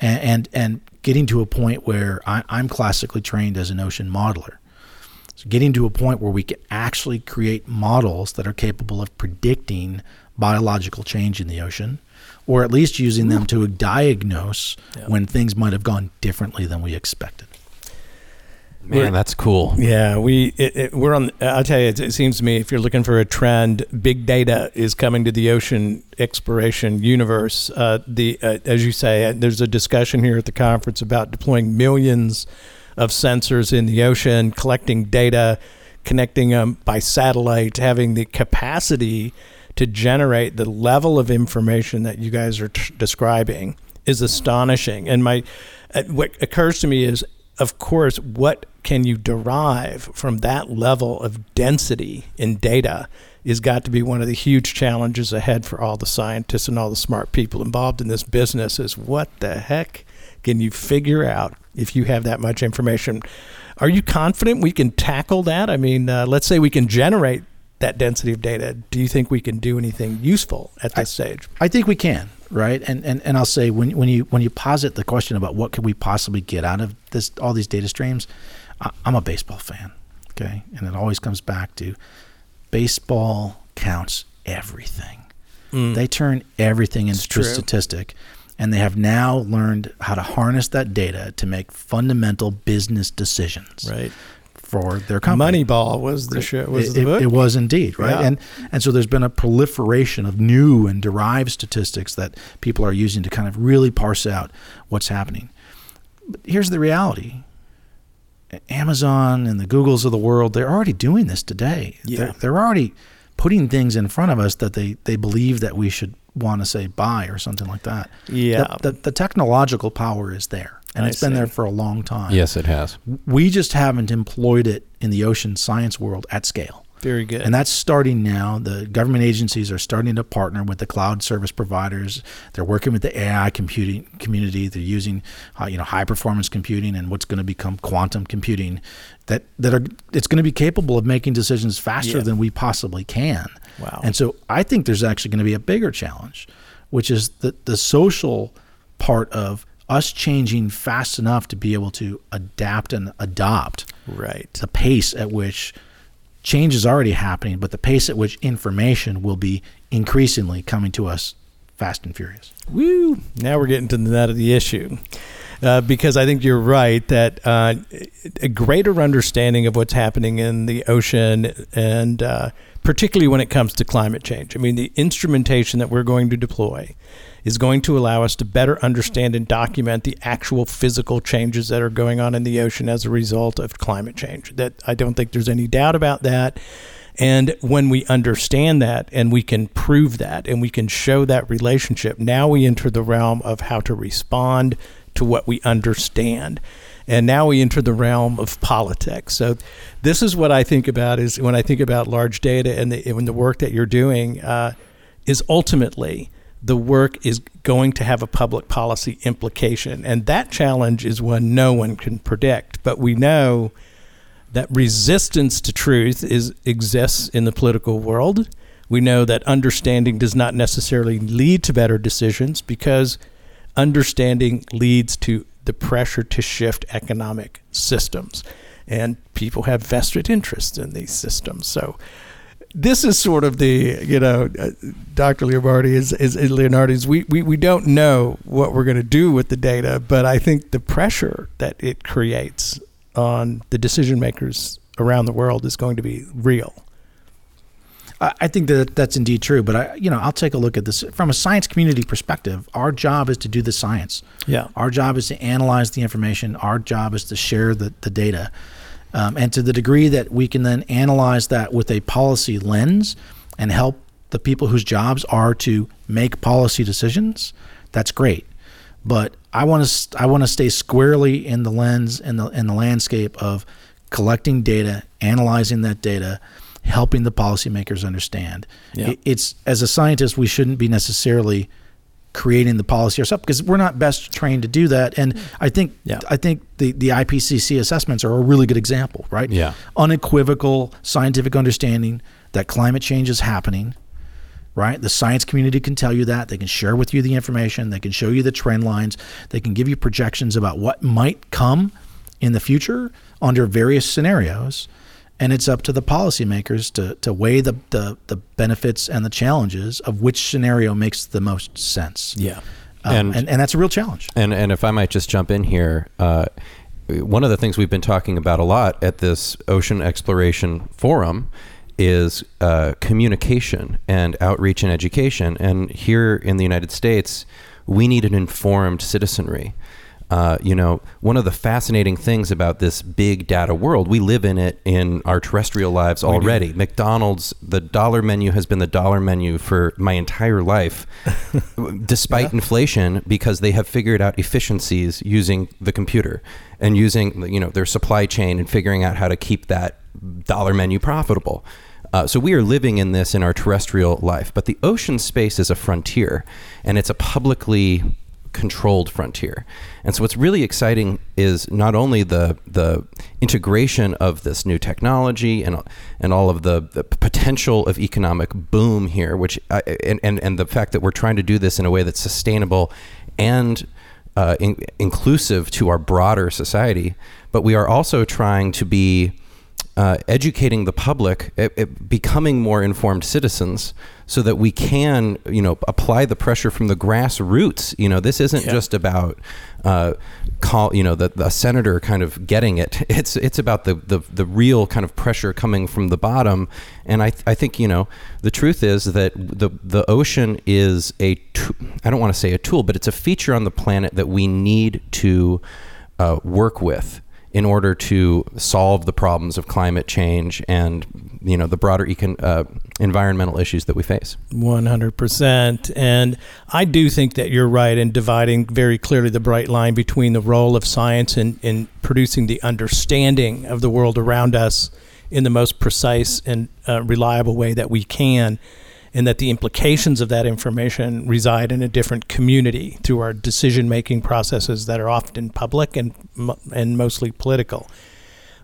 Speaker 3: and and, and getting to a point where I, I'm classically trained as an ocean modeler. So getting to a point where we can actually create models that are capable of predicting biological change in the ocean, or at least using them to diagnose
Speaker 1: Yeah.
Speaker 3: when things might have gone differently than we expected.
Speaker 2: Man, that's cool.
Speaker 1: Yeah, we it, it, we're on. I'll tell you, it, it seems to me if you're looking for a trend, big data is coming to the ocean exploration universe. Uh, the uh, as you say, uh, there's a discussion here at the conference about deploying millions of sensors in the ocean, collecting data, connecting them by satellite, having the capacity to generate the level of information that you guys are t- describing is astonishing. And my uh, what occurs to me is, of course, what can you derive from that level of density in data is got to be one of the huge challenges ahead for all the scientists and all the smart people involved in this business is what the heck can you figure out if you have that much information? Are you confident we can tackle that? I mean uh, let's say we can generate that density of data. Do you think we can do anything useful at this stage?
Speaker 3: I think we can, right? And and, and I'll say when when you when you posit the question about what could we possibly get out of this all these data streams, I, I'm a baseball fan, okay, and it always comes back to baseball counts everything. Mm. They turn everything into a
Speaker 1: true.
Speaker 3: statistic, and they have now learned how to harness that data to make fundamental business decisions
Speaker 1: right
Speaker 3: for their company.
Speaker 1: moneyball was the show was
Speaker 3: it,
Speaker 1: the
Speaker 3: it-
Speaker 1: book
Speaker 3: it was indeed right,
Speaker 1: Yeah.
Speaker 3: and and so there's been a proliferation of new and derived statistics that people are using to kind of really parse out what's happening. But here's the reality: Amazon and the Googles of the world they're already doing this today.
Speaker 1: Yeah.
Speaker 3: They're, they're already putting things in front of us that they they believe that we should want to say buy or something like that.
Speaker 1: Yeah.
Speaker 3: the, the, the technological power is there, and
Speaker 1: I
Speaker 3: it's been there for a long time.
Speaker 2: Yes, it has.
Speaker 3: we just haven't employed it in the ocean science world at scale.
Speaker 1: very good
Speaker 3: And that's starting now. The government agencies are starting to partner with the cloud service providers. They're working with the AI computing community. They're using, uh, you know, high performance computing and what's going to become quantum computing. That that are it's going to be capable of making decisions faster
Speaker 1: Yeah.
Speaker 3: than we possibly can.
Speaker 1: Wow.
Speaker 3: And so I think there's actually going to be a bigger challenge, which is the the social part of us changing fast enough to be able to adapt and adopt
Speaker 1: right
Speaker 3: the pace at which change is already happening, but the pace at which information will be increasingly coming to us fast and furious.
Speaker 1: Woo! Now we're getting to the nut of the issue. Uh, because I think you're right that uh, a greater understanding of what's happening in the ocean, and uh, particularly when it comes to climate change. I mean, the instrumentation that we're going to deploy is going to allow us to better understand and document the actual physical changes that are going on in the ocean as a result of climate change. That I don't think there's any doubt about that. And when we understand that and we can prove that and we can show that relationship, now we enter the realm of how to respond to what we understand. And now we enter the realm of politics. So, this is what I think about is when I think about large data and the, when the work that you're doing uh, is ultimately the work is going to have a public policy implication. And that challenge is one no one can predict. But we know that resistance to truth is exists in the political world. We know that understanding does not necessarily lead to better decisions because understanding leads to the pressure to shift economic systems. And people have vested interests in these systems. So this is sort of the, you know, uh, Dr. Leonardi is, is, is Leonardi's, we, we, we don't know what we're going to do with the data, but I think the pressure that it creates on the decision makers around the world is going to be real.
Speaker 3: I I think that that's indeed true, but I, you know, I'll take a look at this from a science community perspective. Our job is to do the science.
Speaker 1: Yeah.
Speaker 3: Our job is to analyze the information. Our job is to share the, the data. Um, and to the degree that we can then analyze that with a policy lens and help the people whose jobs are to make policy decisions, that's great. but I want to I want to stay squarely in the lens in the in the landscape of collecting data, analyzing that data, helping the policymakers understand.
Speaker 1: Yeah.
Speaker 3: It- it's as a scientist, we shouldn't be necessarily creating the policy ourselves because we're not best trained to do that. And mm. I think
Speaker 1: Yeah.
Speaker 3: I think the the IPCC assessments are a really good example, right?
Speaker 2: Yeah.
Speaker 3: Unequivocal scientific understanding that climate change is happening. Right, the science community can tell you that. They can share with you the information. They can show you the trend lines. They can give you projections about what might come in the future under various scenarios. And it's up to the policymakers to, to weigh the, the, the benefits and the challenges of which scenario makes the most sense.
Speaker 1: Yeah.
Speaker 3: Um,
Speaker 2: And-
Speaker 3: and, and, that's a real challenge.
Speaker 2: And and if I might just jump in here, uh, one of the things we've been talking about a lot at this ocean exploration forum is uh, communication and outreach and education. And here in the United States, we need an informed citizenry. Uh, you know, one of the fascinating things about this big data world, we live in it in our terrestrial lives already. McDonald's, the dollar menu has been the dollar menu for my entire life, [laughs] despite inflation, because they have figured out efficiencies using the computer and using, you know, their supply chain and figuring out how to keep that dollar menu profitable. Uh, so we are living in this in our terrestrial life, but the ocean space is a frontier, and it's a publicly controlled frontier. And so what's really exciting is not only the the integration of this new technology and and all of the, the potential of economic boom here, which I, and, and and the fact that we're trying to do this in a way that's sustainable and uh, in, inclusive to our broader society, but we are also trying to be uh, educating the public, it, it becoming more informed citizens, so that we can, you know, apply the pressure from the grassroots. You know, this isn't
Speaker 1: Yeah.
Speaker 2: just about, uh, call, you know, the, the senator kind of getting it. [laughs] It's it's about the, the the real kind of pressure coming from the bottom. And I I think you know the truth is that the the ocean is a t- I don't want to say a tool, but it's a feature on the planet that we need to uh, work with in order to solve the problems of climate change and you know the broader econ- uh, environmental issues that we face.
Speaker 1: 100%. And I do think that you're right in dividing very clearly the bright line between the role of science in, in producing the understanding of the world around us in the most precise and uh, reliable way that we can, and that the implications of that information reside in a different community through our decision making processes that are often public and, and mostly political.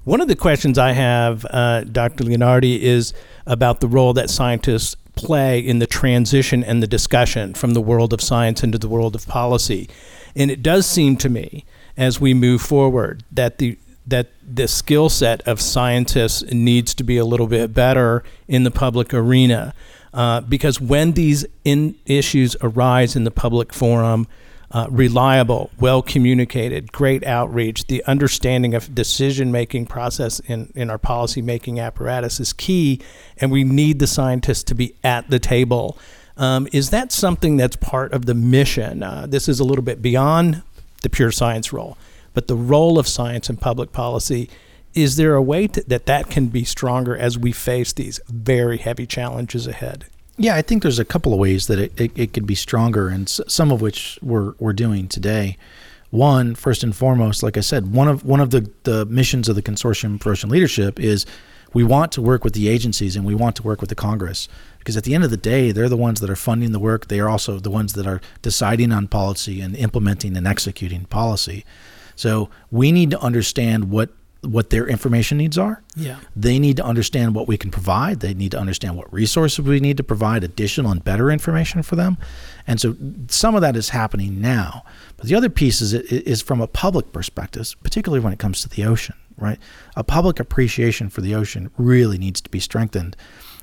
Speaker 1: One of the questions I have, uh, Dr. Leonardi, is about the role that scientists play in the transition and the discussion from the world of science into the world of policy. And it does seem to me, as we move forward, that the that the skill set of scientists needs to be a little bit better in the public arena, uh, because when these issues arise in the public forum, uh, reliable, well communicated, great outreach, the understanding of decision making process in, in our policy making apparatus is key, and we need the scientists to be at the table. Um, is that something that's part of the mission? Uh, this is a little bit beyond the pure science role, but the role of science in public policy. Is there a way to, that that can be stronger as we face these very heavy challenges ahead?
Speaker 3: Yeah, I think there's a couple of ways that it, it, it could be stronger, and s- some of which we're we're doing today. One, first and foremost, like I said, one of one of the, the missions of the Consortium for Ocean Leadership is we want to work with the agencies and we want to work with the Congress because at the end of the day, they're the ones that are funding the work. They are also the ones that are deciding on policy and implementing and executing policy. So we need to understand what what their information needs are.
Speaker 1: Yeah.
Speaker 3: They need to understand what we can provide. They need to understand what resources we need to provide additional and better information for them. And so some of that is happening now. But the other piece is, is from a public perspective, particularly when it comes to the ocean, right? A public appreciation for the ocean really needs to be strengthened.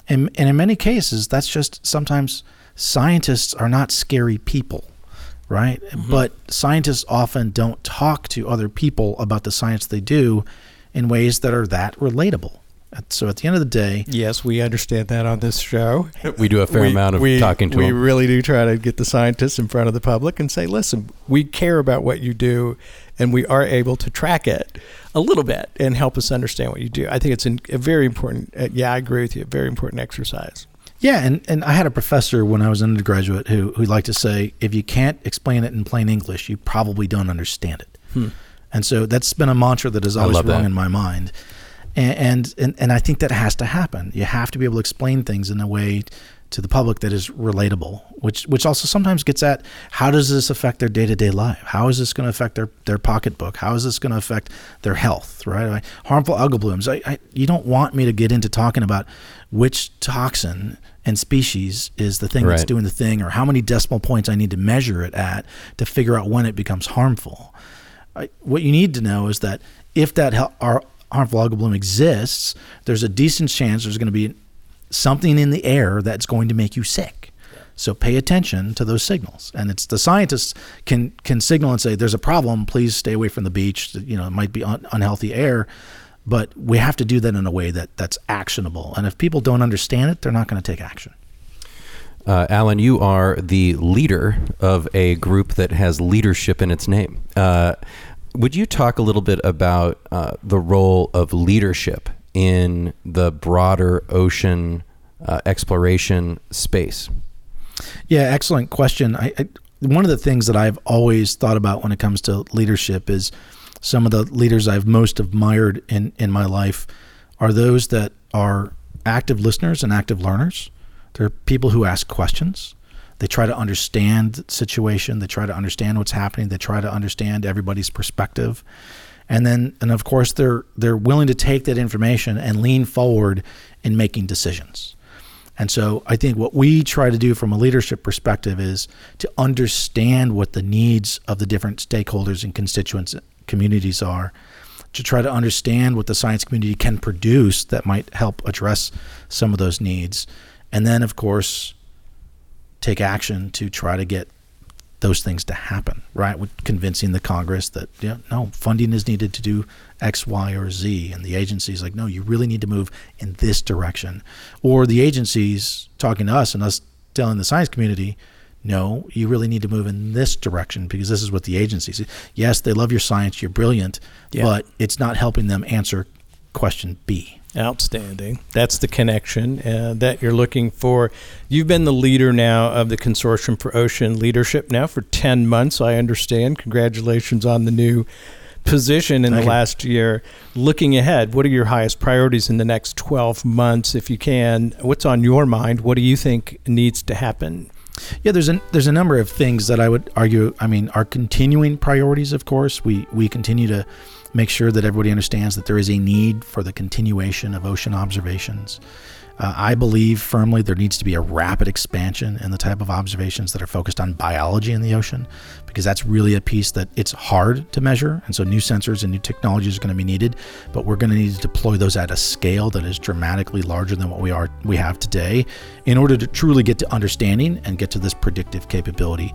Speaker 3: And, and in many cases, that's just sometimes scientists are not scary people right? But scientists often don't talk to other people about the science they do in ways that are that relatable. So at the end of the day,
Speaker 1: Yes, we understand that on this show.
Speaker 2: We do a fair
Speaker 1: we,
Speaker 2: amount of
Speaker 1: we-
Speaker 2: talking to
Speaker 1: we
Speaker 2: them.
Speaker 1: really do try to get the scientists in front of the public and say, listen, we care about what you do, and we are able to track it a little bit and help us understand what you do. I think it's an, a very important. Uh, yeah, I agree with you. A very important exercise.
Speaker 3: Yeah, and, and I had a professor when I was an undergraduate who who liked to say, if you can't explain it in plain English, you probably don't understand it.
Speaker 1: Hmm.
Speaker 3: And so that's been a mantra that has always rung
Speaker 2: that.
Speaker 3: in my mind. And, and and I think that has to happen. You have to be able to explain things in a way to the public that is relatable, which which also sometimes gets at how does this affect their day to day life? How is this going to affect their, their pocketbook? How is this going to affect their health? Right? I- Harmful algal blooms. I, I you don't want me to get into talking about which toxin and species is the thing that's doing the thing, or how many decimal points I need to measure it at to figure out when it becomes harmful. I, what you need to know is that if that hel- our harmful algal bloom exists, there's a decent chance there's going to be something in the air that's going to make you sick. So pay attention to those signals. And it's the scientists can can signal and say there's a problem, please stay away from the beach, you know, it might be un- unhealthy air, but we have to do that in a way that that's actionable. And if people don't understand it, they're not going to take action.
Speaker 2: Uh, Alan, you are the leader of a group that has leadership in its name. Uh, would you talk a little bit about uh, the role of leadership in the broader ocean uh, exploration space?
Speaker 3: Yeah, excellent question. I, I one of the things that I've always thought about when it comes to leadership is some of the leaders I've most admired in in my life are those that are active listeners and active learners. They're people who ask questions. They try to understand the situation. They try to understand what's happening. They try to understand everybody's perspective. And then and of course they're they're willing to take that information and lean forward in making decisions. And so I think what we try to do from a leadership perspective is to understand what the needs of the different stakeholders and constituents communities are, to try to understand what the science community can produce that might help address some of those needs. And then of course take action to try to get those things to happen, right? With convincing the Congress that yeah, no, funding is needed to do X, Y, or Z, and the agencies like, no, you really need to move in this direction, or the agencies talking to us and us telling the science community, no, you really need to move in this direction because this is what the agencies. Yes, they love your science, you're brilliant,
Speaker 1: Yeah.
Speaker 3: but it's not helping them answer question B.
Speaker 1: Outstanding. That's the connection uh, that you're looking for. You've been the leader now of the Consortium for Ocean Leadership now for 10 months, I understand. Congratulations on the new position in
Speaker 3: Thank
Speaker 1: the
Speaker 3: you.
Speaker 1: last year. Looking ahead, what are your highest priorities in the next 12 months, if you can? What's on your mind? What do you think needs to happen?
Speaker 3: Yeah, there's a there's a number of things that I would argue. I mean, our continuing priorities, of course, we we continue to make sure that everybody understands that there is a need for the continuation of ocean observations. Uh, I believe firmly there needs to be a rapid expansion in the type of observations that are focused on biology in the ocean, because that's really a piece that it's hard to measure, and so new sensors and new technologies are going to be needed. But we're going to need to deploy those at a scale that is dramatically larger than what we are we have today, in order to truly get to understanding and get to this predictive capability.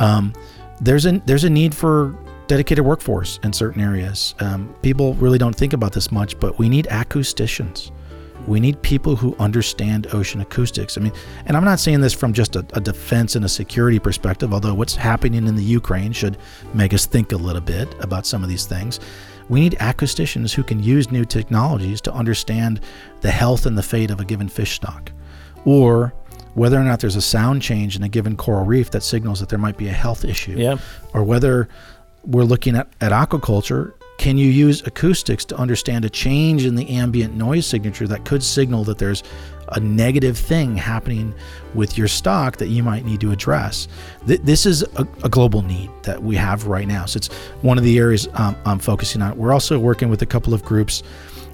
Speaker 3: Um, there's a there's a need for dedicated workforce in certain areas. Um, people really don't think about this much, but we need acousticians. We need people who understand ocean acoustics. I mean, and I'm not saying this from just a, a defense and a security perspective, although what's happening in the Ukraine should make us think a little bit about some of these things. We need acousticians who can use new technologies to understand the health and the fate of a given fish stock, or whether or not there's a sound change in a given coral reef that signals that there might be a health issue
Speaker 1: Yeah.
Speaker 3: or whether we're looking at, at aquaculture, can you use acoustics to understand a change in the ambient noise signature that could signal that there's a negative thing happening with your stock that you might need to address? Th- this is a, a global need that we have right now. So it's one of the areas um, I'm focusing on. We're also working with a couple of groups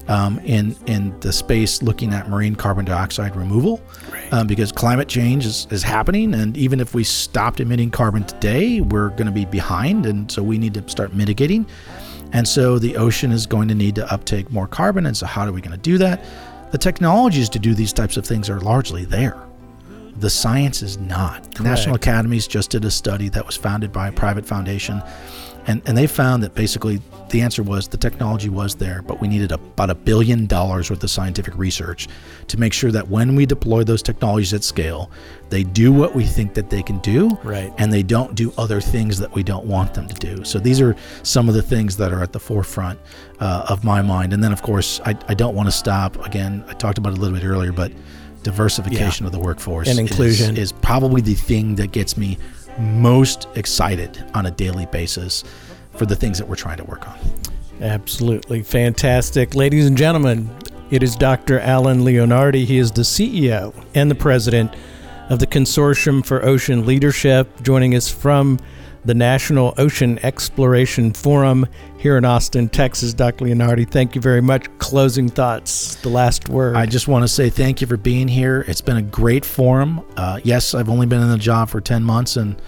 Speaker 3: um, in in the space looking at marine carbon dioxide removal um, because climate change is, is happening and even if we stopped emitting carbon today we're going to be behind and so we need to start mitigating and so the ocean is going to need to uptake more carbon. And so how are we going to do that? The technologies to do these types of things are largely there. The science is not. The National Academies just did a study that was founded by a private foundation, and, and they found that basically the answer was the technology was there, but we needed about a billion dollars worth of scientific research to make sure that when we deploy those technologies at scale, they do what we think that they can do,
Speaker 1: Right.
Speaker 3: and they don't do other things that we don't want them to do. So these are some of the things that are at the forefront uh, of my mind. And then, of course, I, I don't want to stop. Again, I talked about it a little bit earlier, but diversification of the workforce
Speaker 1: And
Speaker 3: is-
Speaker 1: inclusion.
Speaker 3: is, probably the thing that gets me most excited on a daily basis for the things that we're trying to work on.
Speaker 1: Absolutely fantastic. Ladies and gentlemen, it is Dr. Alan Leonardi. He is the CEO and the president of the Consortium for Ocean Leadership, joining us from the National Ocean Exploration Forum here in Austin, Texas. Dr. Leonardi, thank you very much. Closing thoughts, the last word.
Speaker 3: I just want to say thank you for being here. It's been a great forum. Uh, yes, I've only been in the job for 10 months, and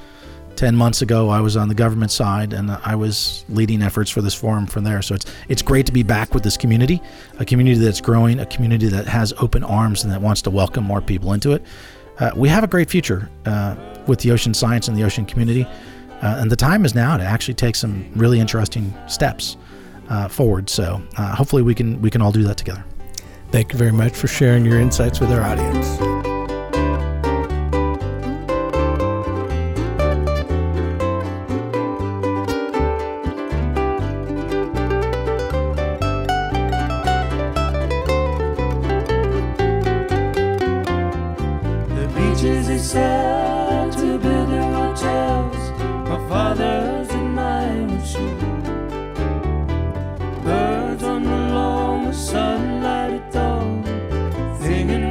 Speaker 3: 10 months ago I was on the government side and I was leading efforts for this forum from there. So it's it's great to be back with this community, a community that's growing, a community that has open arms and that wants to welcome more people into it. Uh, we have a great future uh, with the ocean science and the ocean community, uh, and the time is now to actually take some really interesting steps uh, forward. So uh, hopefully we can we can all do that together.
Speaker 1: Thank you very much for sharing your insights with our audience.
Speaker 4: Singing